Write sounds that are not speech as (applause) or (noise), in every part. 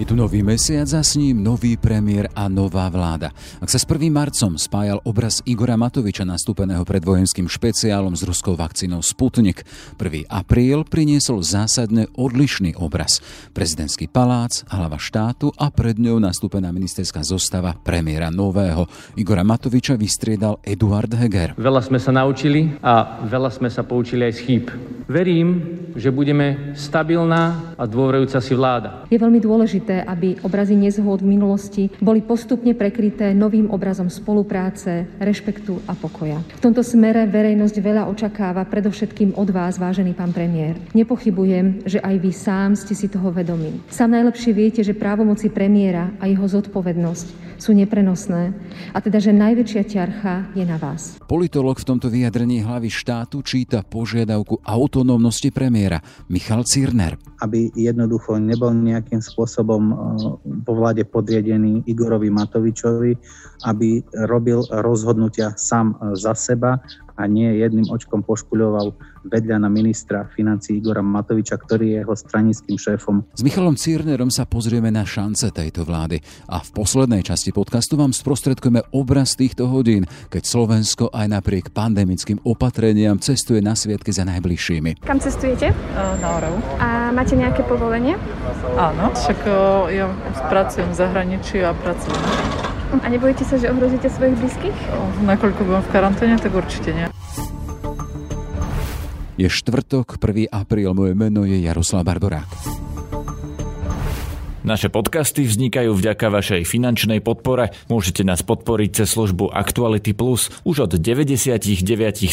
Je tu nový mesiac a s ním nový premiér a nová vláda. Ak sa s 1. marcom spájal obraz Igora Matoviča nastúpeného pred vojenským špeciálom s ruskou vakcínou Sputnik, 1. apríl priniesol zásadne odlišný obraz. Prezidentský palác, hlava štátu a pred ňou nastúpená ministerská zostava premiéra nového. Igora Matoviča vystriedal Eduard Heger. Veľa sme sa naučili a veľa sme sa poučili aj z chýb. Verím, že budeme stabilná a dôverujúca si vláda. Je veľmi dôležité, dôležité, aby obrazy nezhôd v minulosti boli postupne prekryté novým obrazom spolupráce, rešpektu a pokoja. V tomto smere verejnosť veľa očakáva predovšetkým od vás, vážený pán premiér. Nepochybujem, že aj vy sám ste si toho vedomí. Sám najlepšie viete, že právomoci premiéra a jeho zodpovednosť sú neprenosné a teda, že najväčšia ťarcha je na vás. Politolog v tomto vyjadrení hlavy štátu číta požiadavku autonómnosti premiéra Michal Cirner. Aby jednoducho nebol nejakým spôsobom e, po vláde podriadený Igorovi Matovičovi, aby robil rozhodnutia sám e, za seba a nie jedným očkom poškuľoval vedľa na ministra financí Igora Matoviča, ktorý je jeho stranickým šéfom. S Michalom Círnerom sa pozrieme na šance tejto vlády a v poslednej časti podcastu vám sprostredkujeme obraz týchto hodín, keď Slovensko aj napriek pandemickým opatreniam cestuje na sviatky za najbližšími. Kam cestujete? Na Oravu. A máte nejaké povolenie? Áno, však ja pracujem v zahraničí a pracujem. A nebojíte sa, že ohrozíte svojich blízkych? Nakoľko budem v karanténe, tak určite nie. Je štvrtok, 1. apríl, moje meno je Jaroslav Barborák. Naše podcasty vznikajú vďaka vašej finančnej podpore. Môžete nás podporiť cez službu Actuality Plus už od 99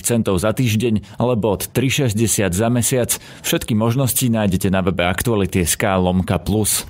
centov za týždeň alebo od 3,60 za mesiac. Všetky možnosti nájdete na webe Actuality.sk lomka plus.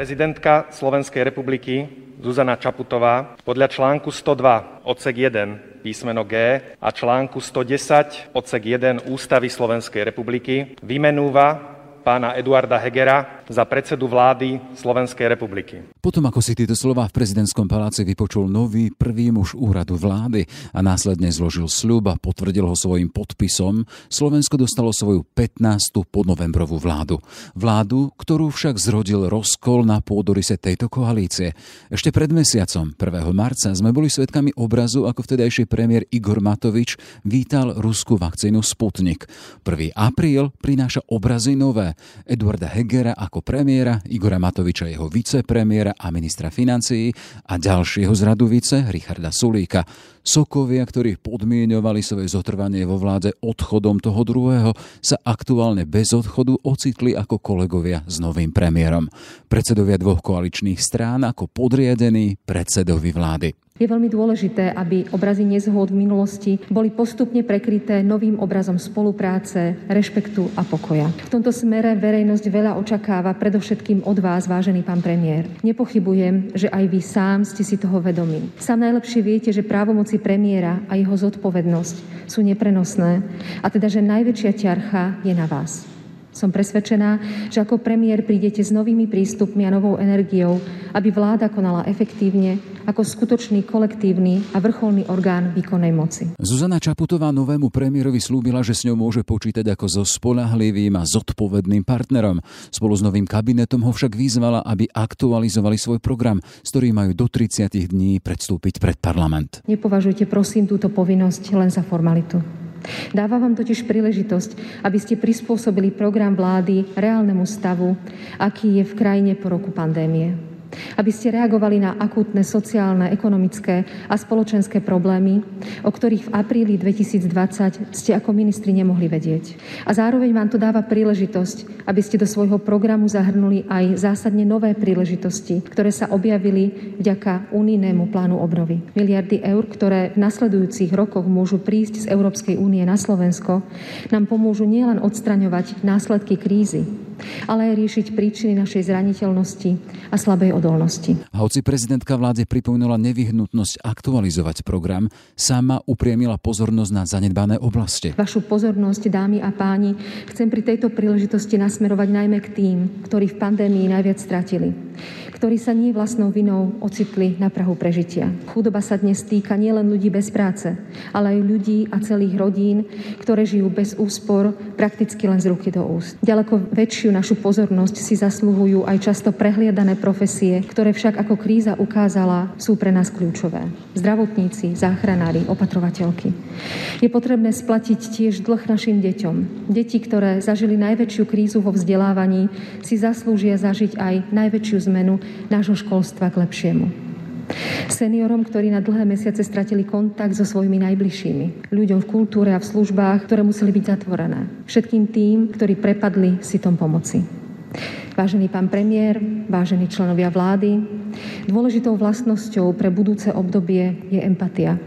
Prezidentka Slovenskej republiky Zuzana Čaputová podľa článku 102 odsek 1 písmeno G a článku 110 odsek 1 Ústavy Slovenskej republiky vymenúva pána Eduarda Hegera za predsedu vlády Slovenskej republiky. Potom, ako si tieto slova v prezidentskom paláci vypočul nový prvý muž úradu vlády a následne zložil sľub a potvrdil ho svojim podpisom, Slovensko dostalo svoju 15. podnovembrovú vládu. Vládu, ktorú však zrodil rozkol na pôdorise tejto koalície. Ešte pred mesiacom, 1. marca, sme boli svedkami obrazu, ako vtedajší premiér Igor Matovič vítal ruskú vakcínu Sputnik. 1. apríl prináša obrazy nové, Eduarda Hegera ako premiéra, Igora Matoviča jeho vicepremiéra a ministra financií a ďalšieho z radu vice, Richarda Sulíka. Sokovia, ktorí podmienovali svoje zotrvanie vo vláde odchodom toho druhého, sa aktuálne bez odchodu ocitli ako kolegovia s novým premiérom. Predsedovia dvoch koaličných strán ako podriadení predsedovi vlády. Je veľmi dôležité, aby obrazy nezhôd v minulosti boli postupne prekryté novým obrazom spolupráce, rešpektu a pokoja. V tomto smere verejnosť veľa očakáva predovšetkým od vás, vážený pán premiér. Nepochybujem, že aj vy sám ste si toho vedomí. Sám najlepšie viete, že právomoci premiéra a jeho zodpovednosť sú neprenosné a teda, že najväčšia ťarcha je na vás. Som presvedčená, že ako premiér prídete s novými prístupmi a novou energiou, aby vláda konala efektívne ako skutočný kolektívny a vrcholný orgán výkonnej moci. Zuzana Čaputová novému premiérovi slúbila, že s ňou môže počítať ako so spolahlivým a zodpovedným partnerom. Spolu s novým kabinetom ho však vyzvala, aby aktualizovali svoj program, s ktorým majú do 30 dní predstúpiť pred parlament. Nepovažujte prosím túto povinnosť len za formalitu. Dáva vám totiž príležitosť, aby ste prispôsobili program vlády reálnemu stavu, aký je v krajine po roku pandémie aby ste reagovali na akútne sociálne, ekonomické a spoločenské problémy, o ktorých v apríli 2020 ste ako ministri nemohli vedieť. A zároveň vám to dáva príležitosť, aby ste do svojho programu zahrnuli aj zásadne nové príležitosti, ktoré sa objavili vďaka unijnému plánu obnovy. Miliardy eur, ktoré v nasledujúcich rokoch môžu prísť z Európskej únie na Slovensko, nám pomôžu nielen odstraňovať následky krízy, ale aj riešiť príčiny našej zraniteľnosti a slabej odolnosti. Hoci prezidentka vláde pripomínala nevyhnutnosť aktualizovať program, sama upriemila pozornosť na zanedbané oblasti. Vašu pozornosť, dámy a páni, chcem pri tejto príležitosti nasmerovať najmä k tým, ktorí v pandémii najviac stratili ktorí sa nie vlastnou vinou ocitli na Prahu prežitia. Chudoba sa dnes týka nielen ľudí bez práce, ale aj ľudí a celých rodín, ktoré žijú bez úspor, prakticky len z ruky do úst. Ďaleko väčšiu našu pozornosť si zasluhujú aj často prehliadané profesie, ktoré však ako kríza ukázala, sú pre nás kľúčové. Zdravotníci, záchranári, opatrovateľky. Je potrebné splatiť tiež dlh našim deťom. Deti, ktoré zažili najväčšiu krízu vo vzdelávaní, si zaslúžia zažiť aj najväčšiu zmenu nášho školstva k lepšiemu. Seniorom, ktorí na dlhé mesiace stratili kontakt so svojimi najbližšími. Ľuďom v kultúre a v službách, ktoré museli byť zatvorené. Všetkým tým, ktorí prepadli tom pomoci. Vážený pán premiér, vážení členovia vlády, dôležitou vlastnosťou pre budúce obdobie je empatia.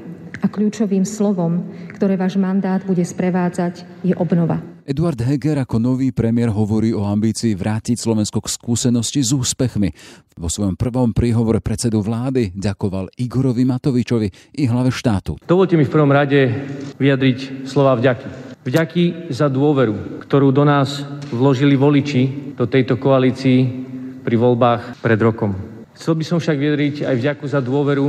A kľúčovým slovom, ktoré váš mandát bude sprevádzať, je obnova. Eduard Heger ako nový premiér hovorí o ambícii vrátiť Slovensko k skúsenosti s úspechmi. Vo svojom prvom príhovore predsedu vlády ďakoval Igorovi Matovičovi i hlave štátu. Dovolte mi v prvom rade vyjadriť slova vďaky. Vďaky za dôveru, ktorú do nás vložili voliči do tejto koalícii pri voľbách pred rokom. Chcel by som však vyjadriť aj vďaku za dôveru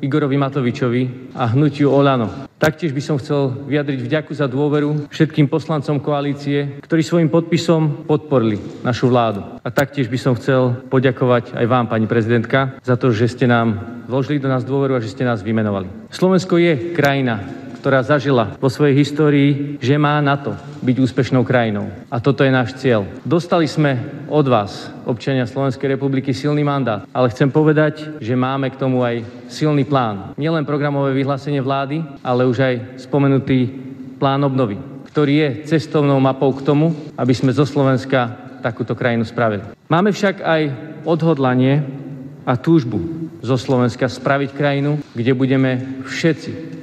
Igorovi Matovičovi a hnutiu Olano. Taktiež by som chcel vyjadriť vďaku za dôveru všetkým poslancom koalície, ktorí svojim podpisom podporili našu vládu. A taktiež by som chcel poďakovať aj vám, pani prezidentka, za to, že ste nám vložili do nás dôveru a že ste nás vymenovali. Slovensko je krajina, ktorá zažila vo svojej histórii, že má na to byť úspešnou krajinou. A toto je náš cieľ. Dostali sme od vás, občania Slovenskej republiky, silný mandát, ale chcem povedať, že máme k tomu aj silný plán. Nielen programové vyhlásenie vlády, ale už aj spomenutý plán obnovy, ktorý je cestovnou mapou k tomu, aby sme zo Slovenska takúto krajinu spravili. Máme však aj odhodlanie a túžbu zo Slovenska spraviť krajinu, kde budeme všetci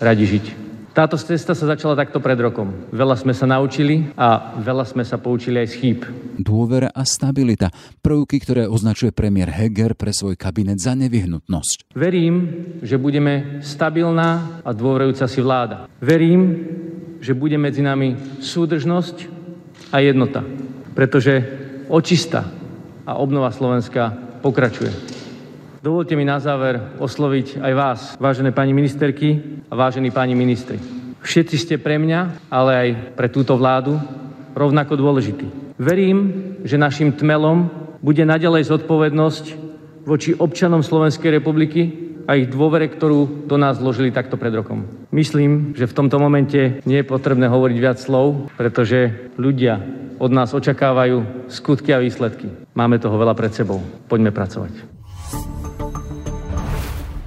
radi žiť. Táto cesta sa začala takto pred rokom. Veľa sme sa naučili a veľa sme sa poučili aj z chýb. Dôvera a stabilita. Prvky, ktoré označuje premiér Heger pre svoj kabinet za nevyhnutnosť. Verím, že budeme stabilná a dôverujúca si vláda. Verím, že bude medzi nami súdržnosť a jednota. Pretože očista a obnova Slovenska pokračuje. Dovolte mi na záver osloviť aj vás, vážené pani ministerky a vážení páni ministri. Všetci ste pre mňa, ale aj pre túto vládu rovnako dôležití. Verím, že našim tmelom bude naďalej zodpovednosť voči občanom Slovenskej republiky a ich dôvere, ktorú do nás zložili takto pred rokom. Myslím, že v tomto momente nie je potrebné hovoriť viac slov, pretože ľudia od nás očakávajú skutky a výsledky. Máme toho veľa pred sebou. Poďme pracovať.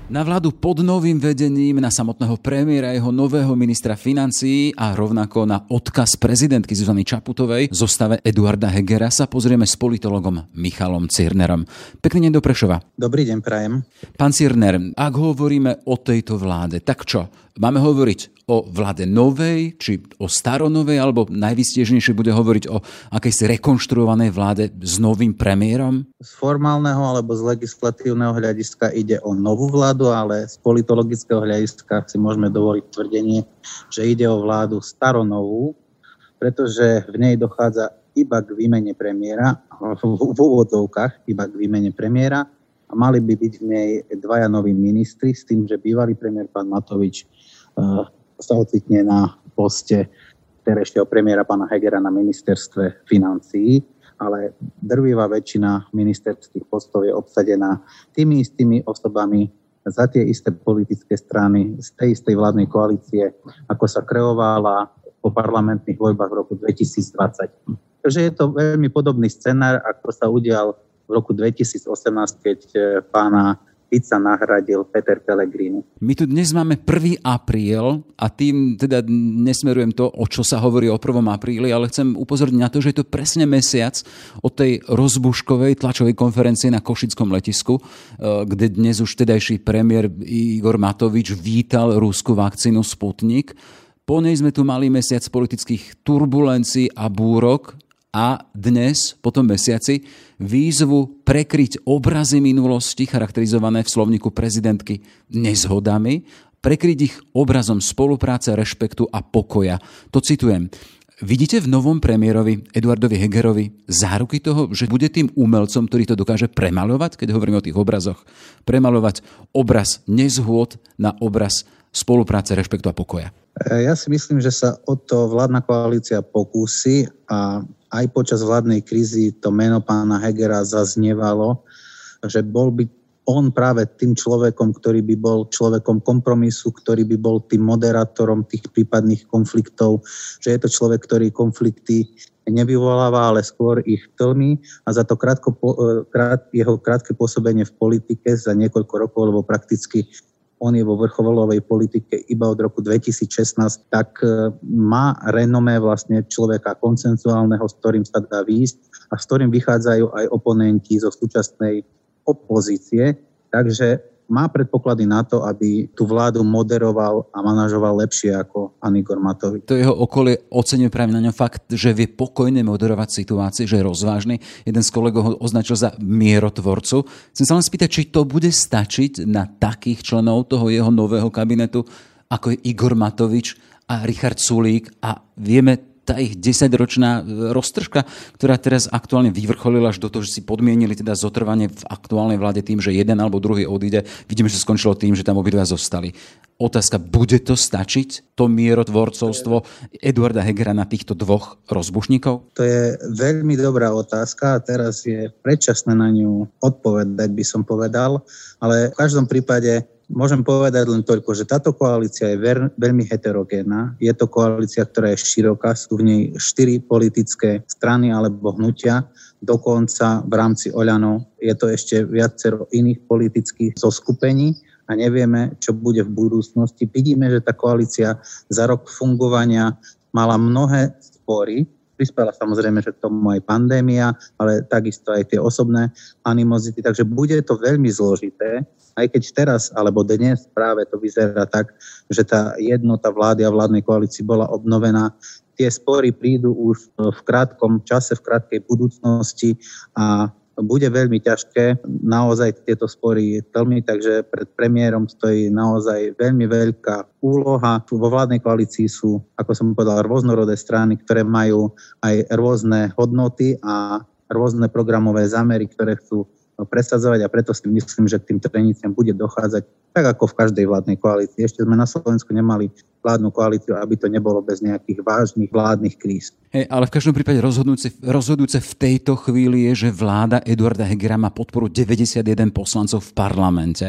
Na vládu pod novým vedením, na samotného premiéra, jeho nového ministra financií a rovnako na odkaz prezidentky Zuzany Čaputovej zostave Eduarda Hegera sa pozrieme s politologom Michalom Cirnerom. Pekný deň do Prešova. Dobrý deň, prajem. Pán Cirner, ak hovoríme o tejto vláde, tak čo? Máme hovoriť o vláde novej, či o staronovej, alebo najvystiežnejšie bude hovoriť o akejsi rekonštruovanej vláde s novým premiérom? Z formálneho alebo z legislatívneho hľadiska ide o novú vládu, ale z politologického hľadiska si môžeme dovoliť tvrdenie, že ide o vládu staronovú, pretože v nej dochádza iba k výmene premiéra, v úvodzovkách iba k výmene premiéra a mali by byť v nej dvaja noví ministri s tým, že bývalý premiér pán Matovič eh, sa ocitne na poste terejšieho premiéra pána Hegera na ministerstve financií, ale drvivá väčšina ministerských postov je obsadená tými istými osobami za tie isté politické strany, z tej istej vládnej koalície, ako sa kreovala po parlamentných voľbách v roku 2020. Takže je to veľmi podobný scenár, ako sa udial v roku 2018, keď eh, pána Fica nahradil Peter Pellegrini. My tu dnes máme 1. apríl a tým teda nesmerujem to, o čo sa hovorí o 1. apríli, ale chcem upozorniť na to, že je to presne mesiac od tej rozbuškovej tlačovej konferencie na Košickom letisku, eh, kde dnes už tedajší premiér Igor Matovič vítal rúskú vakcínu Sputnik. Po nej sme tu mali mesiac politických turbulencií a búrok a dnes, po tom mesiaci, výzvu prekryť obrazy minulosti charakterizované v slovníku prezidentky nezhodami, prekryť ich obrazom spolupráce, rešpektu a pokoja. To citujem. Vidíte v novom premiérovi Eduardovi Hegerovi záruky toho, že bude tým umelcom, ktorý to dokáže premalovať, keď hovoríme o tých obrazoch, premalovať obraz nezhôd na obraz spolupráce, rešpektu a pokoja? Ja si myslím, že sa o to vládna koalícia pokúsi a aj počas vládnej krízy to meno pána Hegera zaznievalo, že bol by on práve tým človekom, ktorý by bol človekom kompromisu, ktorý by bol tým moderátorom tých prípadných konfliktov, že je to človek, ktorý konflikty nevyvoláva, ale skôr ich tlmi a za to krátko, krát, jeho krátke pôsobenie v politike za niekoľko rokov, lebo prakticky on je vo vrchovolovej politike iba od roku 2016, tak e, má renomé vlastne človeka koncensuálneho, s ktorým sa dá výjsť a s ktorým vychádzajú aj oponenti zo súčasnej opozície, takže má predpoklady na to, aby tú vládu moderoval a manažoval lepšie ako Anigor Matovič. To jeho okolie oceňuje práve na ňom fakt, že vie pokojne moderovať situácie, že je rozvážny. Jeden z kolegov ho označil za mierotvorcu. Chcem sa len spýtať, či to bude stačiť na takých členov toho jeho nového kabinetu, ako je Igor Matovič a Richard Sulík a vieme tá ich desaťročná e, roztržka, ktorá teraz aktuálne vyvrcholila až do toho, že si podmienili teda zotrvanie v aktuálnej vláde tým, že jeden alebo druhý odíde. Vidíme, že skončilo tým, že tam obidva zostali. Otázka, bude to stačiť, to mierotvorcovstvo Eduarda Hegera na týchto dvoch rozbušníkov? To je veľmi dobrá otázka a teraz je predčasné na ňu odpovedať, by som povedal, ale v každom prípade Môžem povedať len toľko, že táto koalícia je ver, veľmi heterogénna. Je to koalícia, ktorá je široká, sú v nej štyri politické strany alebo hnutia. Dokonca v rámci Oľano je to ešte viacero iných politických zoskupení a nevieme, čo bude v budúcnosti. Vidíme, že tá koalícia za rok fungovania mala mnohé spory, Prispela samozrejme, že k tomu aj pandémia, ale takisto aj tie osobné animozity, takže bude to veľmi zložité, aj keď teraz alebo dnes práve to vyzerá tak, že tá jednota vlády a vládnej koalícii bola obnovená, tie spory prídu už v krátkom čase, v krátkej budúcnosti a bude veľmi ťažké naozaj tieto spory tlmiť, takže pred premiérom stojí naozaj veľmi veľká úloha. Vo vládnej koalícii sú, ako som povedal, rôznorodé strany, ktoré majú aj rôzne hodnoty a rôzne programové zámery, ktoré chcú presadzovať a preto si myslím, že tým treniciam bude dochádzať tak ako v každej vládnej koalícii. Ešte sme na Slovensku nemali vládnu koalíciu, aby to nebolo bez nejakých vážnych vládnych kríz. Hey, ale v každom prípade rozhodujúce, rozhodujúce v tejto chvíli je, že vláda Eduarda Hegera má podporu 91 poslancov v parlamente,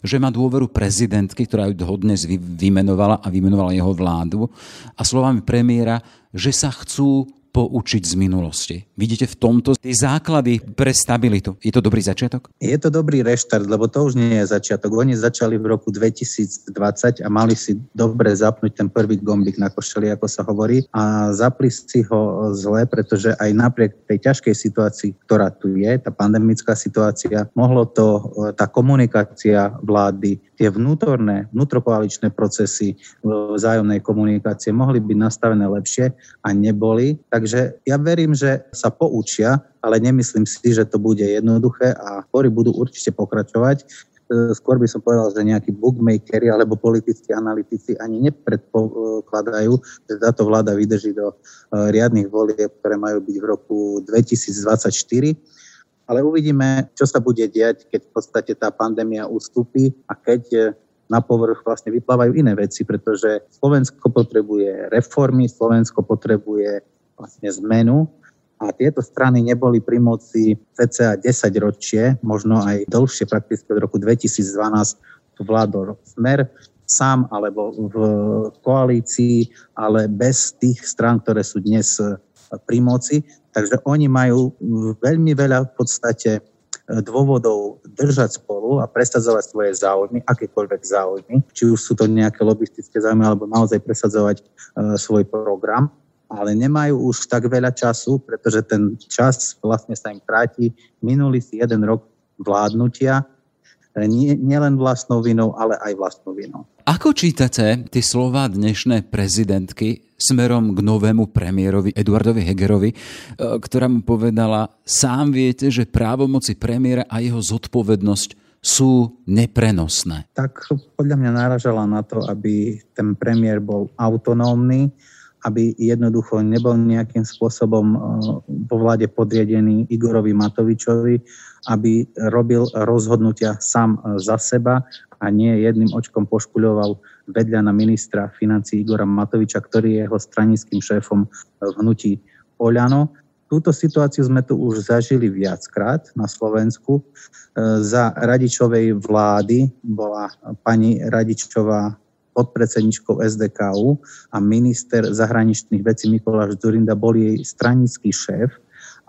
že má dôveru prezidentky, ktorá ju dnes vymenovala a vymenovala jeho vládu a slovami premiéra, že sa chcú poučiť z minulosti. Vidíte v tomto tie základy pre stabilitu. Je to dobrý začiatok? Je to dobrý reštart, lebo to už nie je začiatok. Oni začali v roku 2020 a mali si dobre zapnúť ten prvý gombik na košeli, ako sa hovorí. A zapli si ho zle, pretože aj napriek tej ťažkej situácii, ktorá tu je, tá pandemická situácia, mohlo to, tá komunikácia vlády, tie vnútorné, vnútrokoaličné procesy vzájomnej komunikácie mohli byť nastavené lepšie a neboli. Tak Takže ja verím, že sa poučia, ale nemyslím si, že to bude jednoduché a spory budú určite pokračovať. E, skôr by som povedal, že nejakí bookmakeri alebo politickí analytici ani nepredpokladajú, že táto vláda vydrží do e, riadnych volieb, ktoré majú byť v roku 2024. Ale uvidíme, čo sa bude diať, keď v podstate tá pandémia ustúpi a keď e, na povrch vlastne vyplávajú iné veci, pretože Slovensko potrebuje reformy, Slovensko potrebuje vlastne zmenu. A tieto strany neboli pri moci cca 10 ročie, možno aj dlhšie, prakticky od roku 2012 tu vládol smer sám alebo v koalícii, ale bez tých strán, ktoré sú dnes pri moci. Takže oni majú veľmi veľa v podstate dôvodov držať spolu a presadzovať svoje záujmy, akékoľvek záujmy, či už sú to nejaké lobistické záujmy, alebo naozaj presadzovať uh, svoj program ale nemajú už tak veľa času, pretože ten čas vlastne sa im kráti. Minulý si jeden rok vládnutia, e, nie, nielen vlastnou vinou, ale aj vlastnou vinou. Ako čítate tie slova dnešné prezidentky smerom k novému premiérovi Eduardovi Hegerovi, e, ktorá mu povedala, sám viete, že právomoci premiéra a jeho zodpovednosť sú neprenosné? Tak podľa mňa naražala na to, aby ten premiér bol autonómny, aby jednoducho nebol nejakým spôsobom vo vláde podriedený Igorovi Matovičovi, aby robil rozhodnutia sám za seba a nie jedným očkom poškuľoval vedľa na ministra financí Igora Matoviča, ktorý je jeho stranickým šéfom v hnutí Oľano. Túto situáciu sme tu už zažili viackrát na Slovensku. Za Radičovej vlády bola pani Radičová podpredsedničkou SDKU a minister zahraničných vecí Mikuláš Zurinda bol jej stranický šéf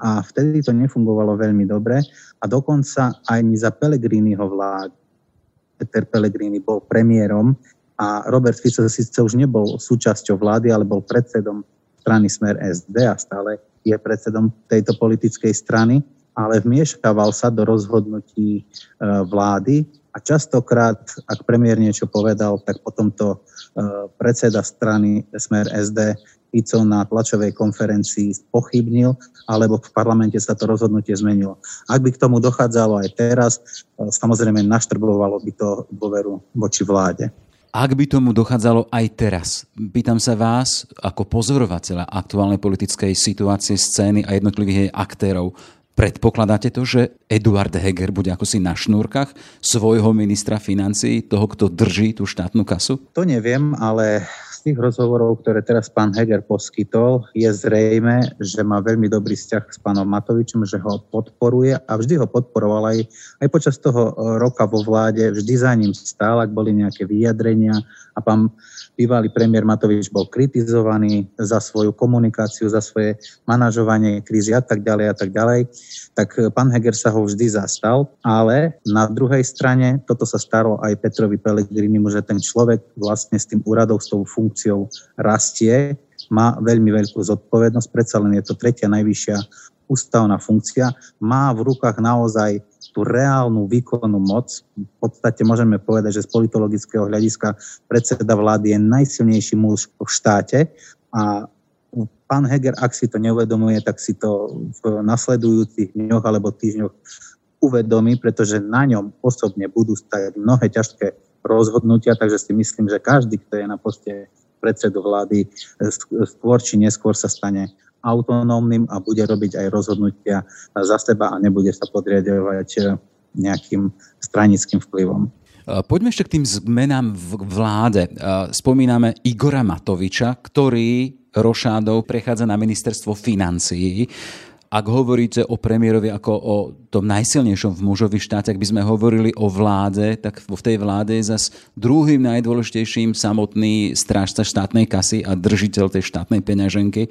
a vtedy to nefungovalo veľmi dobre a dokonca ani za Pellegriniho vlády. Peter Pellegrini bol premiérom a Robert Fico síce už nebol súčasťou vlády, ale bol predsedom strany Smer SD a stále je predsedom tejto politickej strany, ale vmieškával sa do rozhodnutí e, vlády a častokrát, ak premiér niečo povedal, tak potom to e, predseda strany Smer SD Fico na tlačovej konferencii pochybnil, alebo v parlamente sa to rozhodnutie zmenilo. Ak by k tomu dochádzalo aj teraz, e, samozrejme naštrbovalo by to dôveru voči vláde. Ak by tomu dochádzalo aj teraz, pýtam sa vás ako pozorovateľa aktuálnej politickej situácie, scény a jednotlivých jej aktérov, predpokladáte to, že Eduard Heger bude ako si na šnúrkach svojho ministra financií, toho, kto drží tú štátnu kasu? To neviem, ale tých rozhovorov, ktoré teraz pán Heger poskytol, je zrejme, že má veľmi dobrý vzťah s pánom Matovičom, že ho podporuje a vždy ho podporoval aj, aj počas toho e, roka vo vláde, vždy za ním stál, ak boli nejaké vyjadrenia a pán bývalý premiér Matovič bol kritizovaný za svoju komunikáciu, za svoje manažovanie krízy a tak ďalej a tak ďalej, tak e, pán Heger sa ho vždy zastal, ale na druhej strane toto sa stalo aj Petrovi Pellegrinimu, že ten človek vlastne s tým úradom, s tou funkciou rastie, má veľmi veľkú zodpovednosť, predsa len je to tretia najvyššia ústavná funkcia, má v rukách naozaj tú reálnu výkonnú moc. V podstate môžeme povedať, že z politologického hľadiska predseda vlády je najsilnejší muž v štáte a pán Heger, ak si to neuvedomuje, tak si to v nasledujúcich dňoch alebo týždňoch uvedomí, pretože na ňom osobne budú stať mnohé ťažké rozhodnutia, takže si myslím, že každý, kto je na poste predsedu vlády skôr či neskôr sa stane autonómnym a bude robiť aj rozhodnutia za seba a nebude sa podriadovať nejakým stranickým vplyvom. Poďme ešte k tým zmenám v vláde. Spomíname Igora Matoviča, ktorý rošádov prechádza na ministerstvo financií. Ak hovoríte o premiérovi ako o tom najsilnejšom v mužovi štáte, ak by sme hovorili o vláde, tak v tej vláde je zas druhým najdôležitejším samotný strážca štátnej kasy a držiteľ tej štátnej peňaženky.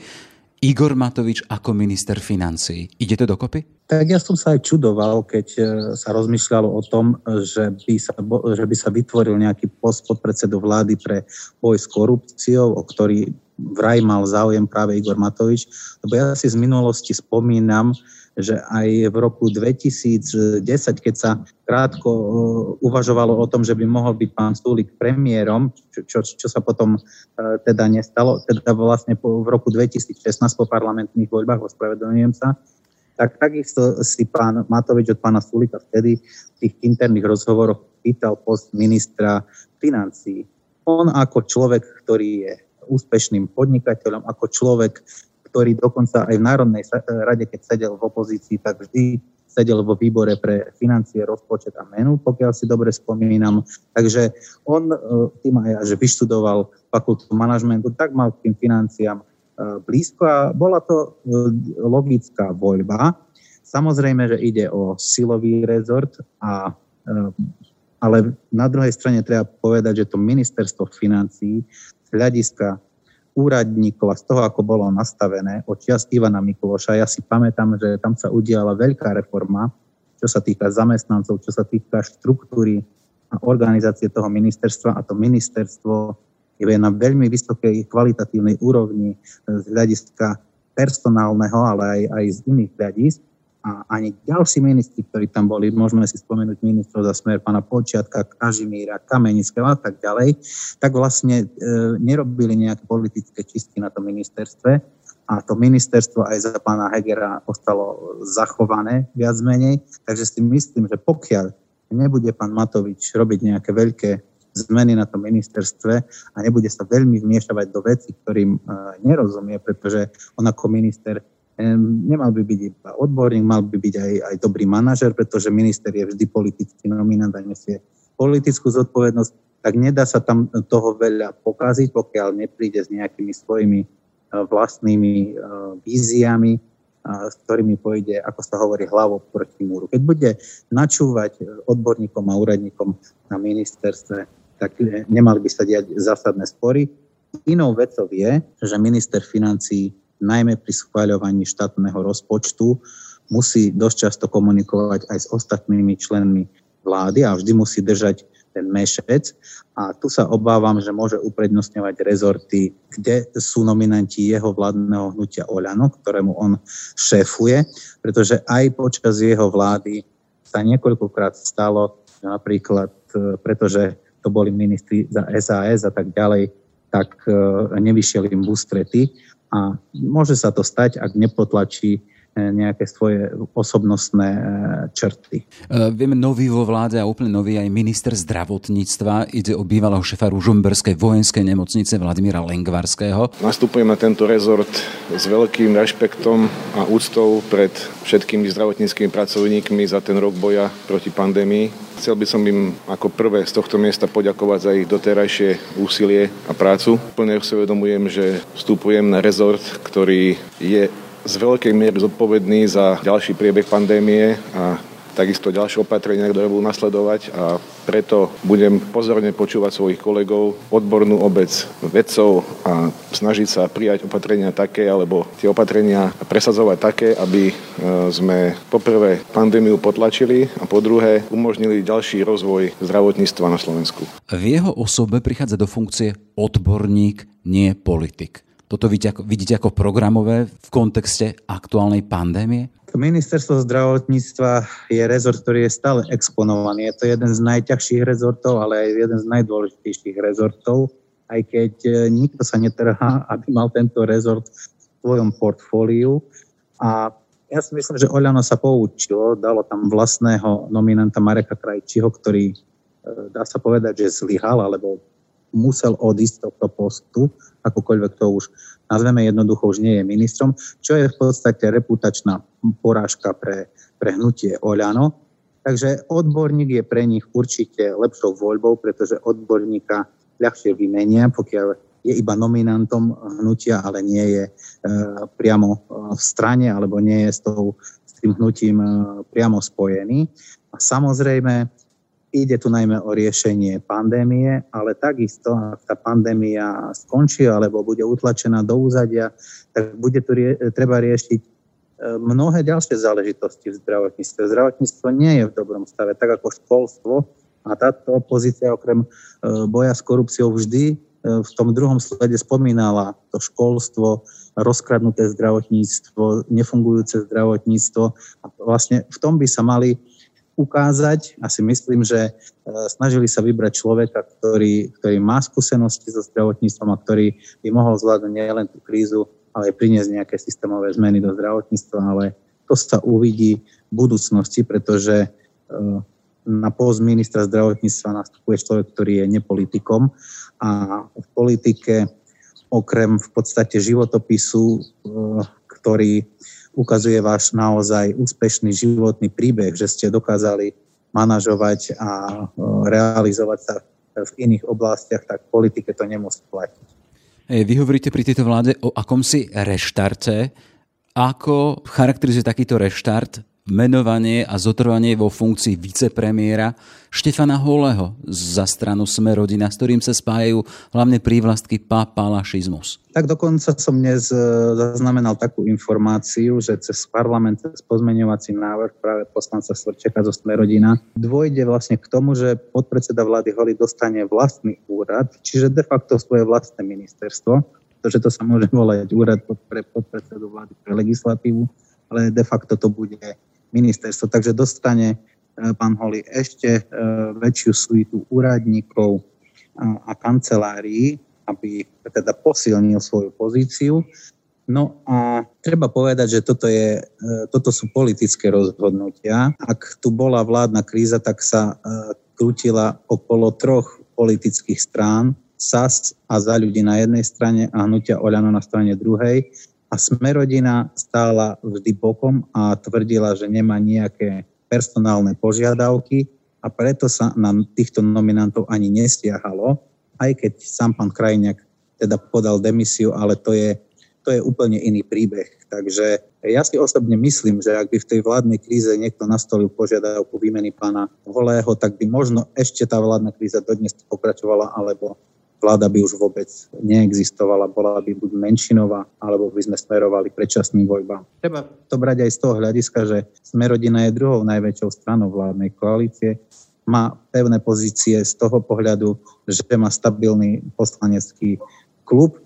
Igor Matovič ako minister financí. Ide to dokopy? Tak ja som sa aj čudoval, keď e, sa rozmýšľalo o tom, že by sa, že by sa vytvoril nejaký post podpredsedu vlády pre boj s korupciou, o ktorý vraj mal záujem práve Igor Matovič, lebo ja si z minulosti spomínam, že aj v roku 2010, keď sa krátko uvažovalo o tom, že by mohol byť pán Sulik premiérom, čo, čo, čo sa potom uh, teda nestalo, teda vlastne po, v roku 2016 po parlamentných voľbách, ospravedlňujem sa, tak takisto si pán Matovič od pána Sulika vtedy v tých interných rozhovoroch pýtal post ministra financí. On ako človek, ktorý je úspešným podnikateľom, ako človek, ktorý dokonca aj v Národnej rade, keď sedel v opozícii, tak vždy sedel vo výbore pre financie, rozpočet a menu, pokiaľ si dobre spomínam. Takže on e, tým aj, že vyštudoval fakultu manažmentu, tak mal k tým financiám e, blízko a bola to logická voľba. Samozrejme, že ide o silový rezort, a, ale na druhej strane treba povedať, že to ministerstvo financií hľadiska úradníkov a z toho, ako bolo nastavené od čias Ivana Mikuloša. Ja si pamätám, že tam sa udiala veľká reforma, čo sa týka zamestnancov, čo sa týka štruktúry a organizácie toho ministerstva a to ministerstvo je na veľmi vysokej kvalitatívnej úrovni z hľadiska personálneho, ale aj, aj z iných hľadisk a ani ďalší ministri, ktorí tam boli, môžeme si spomenúť ministrov za smer pana Počiatka, Kažimíra, Kamenického a tak ďalej, tak vlastne e, nerobili nejaké politické čistky na tom ministerstve. A to ministerstvo aj za pána Hegera ostalo zachované viac menej, takže si myslím, že pokiaľ nebude pán Matovič robiť nejaké veľké zmeny na tom ministerstve a nebude sa veľmi vmiešavať do veci, ktorým nerozumie, pretože on ako minister nemal by byť iba odborník, mal by byť aj, aj dobrý manažer, pretože minister je vždy politický nominant a nesie politickú zodpovednosť, tak nedá sa tam toho veľa pokaziť, pokiaľ nepríde s nejakými svojimi e, vlastnými e, víziami, e, s ktorými pôjde, ako sa hovorí, hlavou proti múru. Keď bude načúvať odborníkom a úradníkom na ministerstve, tak nemali by sa diať zásadné spory. Inou vecou je, že minister financí najmä pri schváľovaní štátneho rozpočtu musí dosť často komunikovať aj s ostatnými členmi vlády a vždy musí držať ten mešec. A tu sa obávam, že môže uprednostňovať rezorty, kde sú nominanti jeho vládneho hnutia Oľano, ktorému on šéfuje, pretože aj počas jeho vlády sa niekoľkokrát stalo, napríklad, e, pretože to boli ministri za SAS a tak ďalej, tak e, nevyšiel im v ústrety a môže sa to stať, ak nepotlačí nejaké svoje osobnostné e, črty. E, vieme, nový vo vláde a úplne nový aj minister zdravotníctva. Ide o bývalého šefa Ružomberskej vojenskej nemocnice Vladimíra Lengvarského. Nastupujem na tento rezort s veľkým rešpektom a úctou pred všetkými zdravotníckými pracovníkmi za ten rok boja proti pandémii Chcel by som im ako prvé z tohto miesta poďakovať za ich doterajšie úsilie a prácu. Plne si uvedomujem, že vstupujem na rezort, ktorý je z veľkej miery zodpovedný za ďalší priebeh pandémie a takisto ďalšie opatrenia, ktoré budú nasledovať a preto budem pozorne počúvať svojich kolegov, odbornú obec, vedcov a snažiť sa prijať opatrenia také, alebo tie opatrenia presadzovať také, aby e, sme poprvé pandémiu potlačili a po druhé umožnili ďalší rozvoj zdravotníctva na Slovensku. V jeho osobe prichádza do funkcie odborník, nie politik. Toto vidíte ako, programové v kontexte aktuálnej pandémie? Ministerstvo zdravotníctva je rezort, ktorý je stále exponovaný. Je to jeden z najťažších rezortov, ale aj jeden z najdôležitejších rezortov, aj keď e, nikto sa netrhá, (laughs) aby mal tento rezort v svojom portfóliu. A ja si myslím, že Oľano sa poučilo, dalo tam vlastného nominanta Mareka Krajčího, ktorý, e, dá sa povedať, že zlyhal, alebo musel odísť z tohto postu, akokoľvek to už nazveme jednoducho, už nie je ministrom, čo je v podstate reputačná porážka pre, pre hnutie Oľano. Takže odborník je pre nich určite lepšou voľbou, pretože odborníka ľahšie vymenia, pokiaľ je iba nominantom hnutia, ale nie je e, priamo e, v strane alebo nie je s, tou, s tým hnutím e, priamo spojený. A samozrejme, Ide tu najmä o riešenie pandémie, ale takisto, ak tá pandémia skončí alebo bude utlačená do úzadia, tak bude tu rie- treba riešiť e, mnohé ďalšie záležitosti v zdravotníctve. Zdravotníctvo nie je v dobrom stave, tak ako školstvo. A táto opozícia okrem e, boja s korupciou vždy e, v tom druhom slede spomínala to školstvo, rozkradnuté zdravotníctvo, nefungujúce zdravotníctvo. A vlastne v tom by sa mali ukázať. A si myslím, že e, snažili sa vybrať človeka, ktorý, ktorý má skúsenosti so zdravotníctvom a ktorý by mohol zvládnuť nielen tú krízu, ale aj priniesť nejaké systémové zmeny do zdravotníctva, ale to sa uvidí v budúcnosti, pretože e, na post ministra zdravotníctva nastupuje človek, ktorý je nepolitikom a v politike okrem v podstate životopisu, e, ktorý ukazuje váš naozaj úspešný životný príbeh, že ste dokázali manažovať a e, realizovať sa v iných oblastiach, tak politike to nemusí platiť. Vy hovoríte pri tejto vláde o akomsi reštarte. Ako charakterizuje takýto reštart menovanie a zotrvanie vo funkcii vicepremiéra Štefana Holeho za stranu Sme rodina, s ktorým sa spájajú hlavne prívlastky papalašizmus. Tak dokonca som dnes e, zaznamenal takú informáciu, že cez parlament, cez pozmeňovací návrh práve poslanca Svrčeka zo Sme rodina dôjde vlastne k tomu, že podpredseda vlády Holi dostane vlastný úrad, čiže de facto svoje vlastné ministerstvo, pretože to sa môže volať úrad pre podpredsedu vlády pre legislatívu, ale de facto to bude ministerstvo. Takže dostane e, pán Holi ešte e, väčšiu suitu úradníkov a kancelárií, aby teda posilnil svoju pozíciu. No a treba povedať, že toto, je, e, toto sú politické rozhodnutia. Ak tu bola vládna kríza, tak sa krútila okolo troch politických strán, SAS a za ľudí na jednej strane a hnutia Oľano na strane druhej. A Smerodina stála vždy bokom a tvrdila, že nemá nejaké personálne požiadavky a preto sa na týchto nominantov ani nestiahalo, aj keď sám pán Krajňák teda podal demisiu, ale to je, to je úplne iný príbeh. Takže ja si osobne myslím, že ak by v tej vládnej kríze niekto nastolil požiadavku výmeny pána Holého, tak by možno ešte tá vládna kríza dodnes pokračovala, alebo vláda by už vôbec neexistovala, bola by buď menšinová, alebo by sme smerovali predčasným voľbám. Treba to brať aj z toho hľadiska, že Smerodina je druhou najväčšou stranou vládnej koalície, má pevné pozície z toho pohľadu, že má stabilný poslanecký klub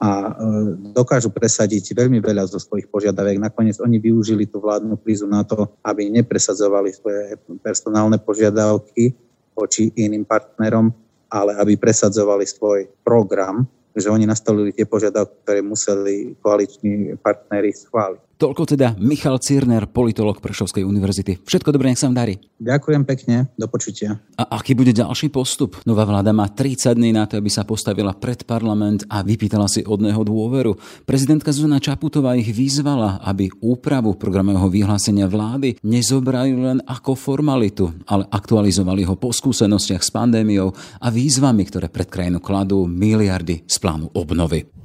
a e, dokážu presadiť veľmi veľa zo svojich požiadaviek. Nakoniec oni využili tú vládnu krízu na to, aby nepresadzovali svoje personálne požiadavky voči iným partnerom, ale aby presadzovali svoj program, že oni nastavili tie požiadavky, ktoré museli koaliční partnery schváliť. Toľko teda Michal Cirner, politolog Prešovskej univerzity. Všetko dobré, nech sa vám darí. Ďakujem pekne, do počutia. A aký bude ďalší postup? Nová vláda má 30 dní na to, aby sa postavila pred parlament a vypýtala si od neho dôveru. Prezidentka Zuzana Čaputová ich vyzvala, aby úpravu programového vyhlásenia vlády nezobrali len ako formalitu, ale aktualizovali ho po skúsenostiach s pandémiou a výzvami, ktoré pred krajinu kladú miliardy z plánu obnovy.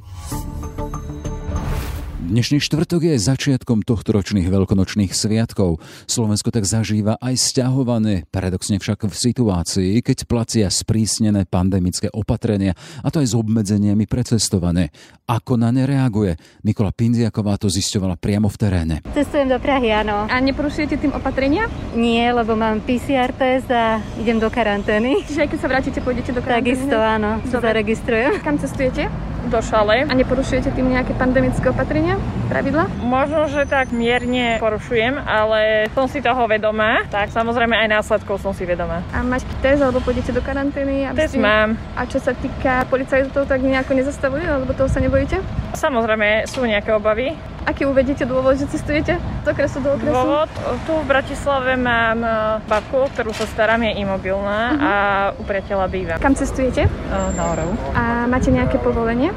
Dnešný štvrtok je začiatkom tohto ročných veľkonočných sviatkov. Slovensko tak zažíva aj stiahované, paradoxne však v situácii, keď placia sprísnené pandemické opatrenia, a to aj s obmedzeniami precestované. Ako na ne reaguje? Nikola Pindiaková to zisťovala priamo v teréne. Cestujem do Prahy, áno. A neporušujete tým opatrenia? Nie, lebo mám PCR test a idem do karantény. Čiže aj keď sa vrátite, pôjdete do karantény? Takisto, áno, sa zaregistrujem. Kam cestujete? Do šale. A neporušujete tým nejaké pandemické opatrenia, pravidla? Možno, že tak mierne porušujem, ale som si toho vedomá, tak samozrejme aj následkov som si vedomá. A máš test, alebo pôjdete do karantény? Test ste... mám. A čo sa týka policajtov, tak nejako nezastavujú, alebo toho sa nebojíte? Samozrejme sú nejaké obavy. Aký uvedete dôvod, že cestujete do okresu do okresu? Dôvod? Tu v Bratislave mám e, babku, ktorú sa starám, je imobilná uh-huh. a u priateľa bývam. Kam cestujete? Na Oravu. A máte nejaké povolenie?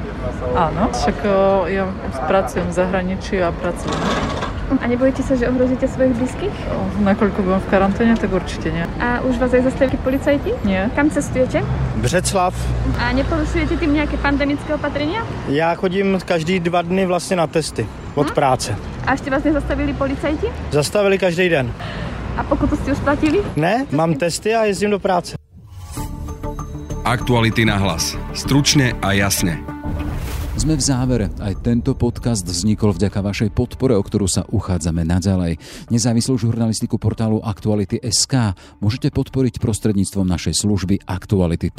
Áno, však ja pracujem v zahraničí a pracujem. A nebojíte sa, že ohrozíte svojich blízkych? Nakoľko budem v karanténe, tak určite nie. A už vás aj zastavili policajti? Nie. Kam cestujete? Břeclav. A neporušujete tým nejaké pandemické opatrenia? Já chodím každý dva dny vlastně na testy od hm? práce. A ešte vás nezastavili policajti? Zastavili každý den. A pokutu ste už platili? Ne, mám testy a jezdím do práce. Aktuality na hlas. Stručne a jasne. Sme v závere. Aj tento podcast vznikol vďaka vašej podpore, o ktorú sa uchádzame naďalej. Nezávislú žurnalistiku portálu Aktuality.sk môžete podporiť prostredníctvom našej služby Aktuality+.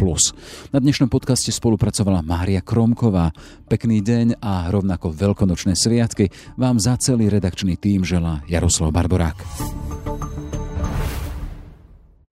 Na dnešnom podcaste spolupracovala Mária Kromková. Pekný deň a rovnako veľkonočné sviatky vám za celý redakčný tým želá Jaroslav Barborák.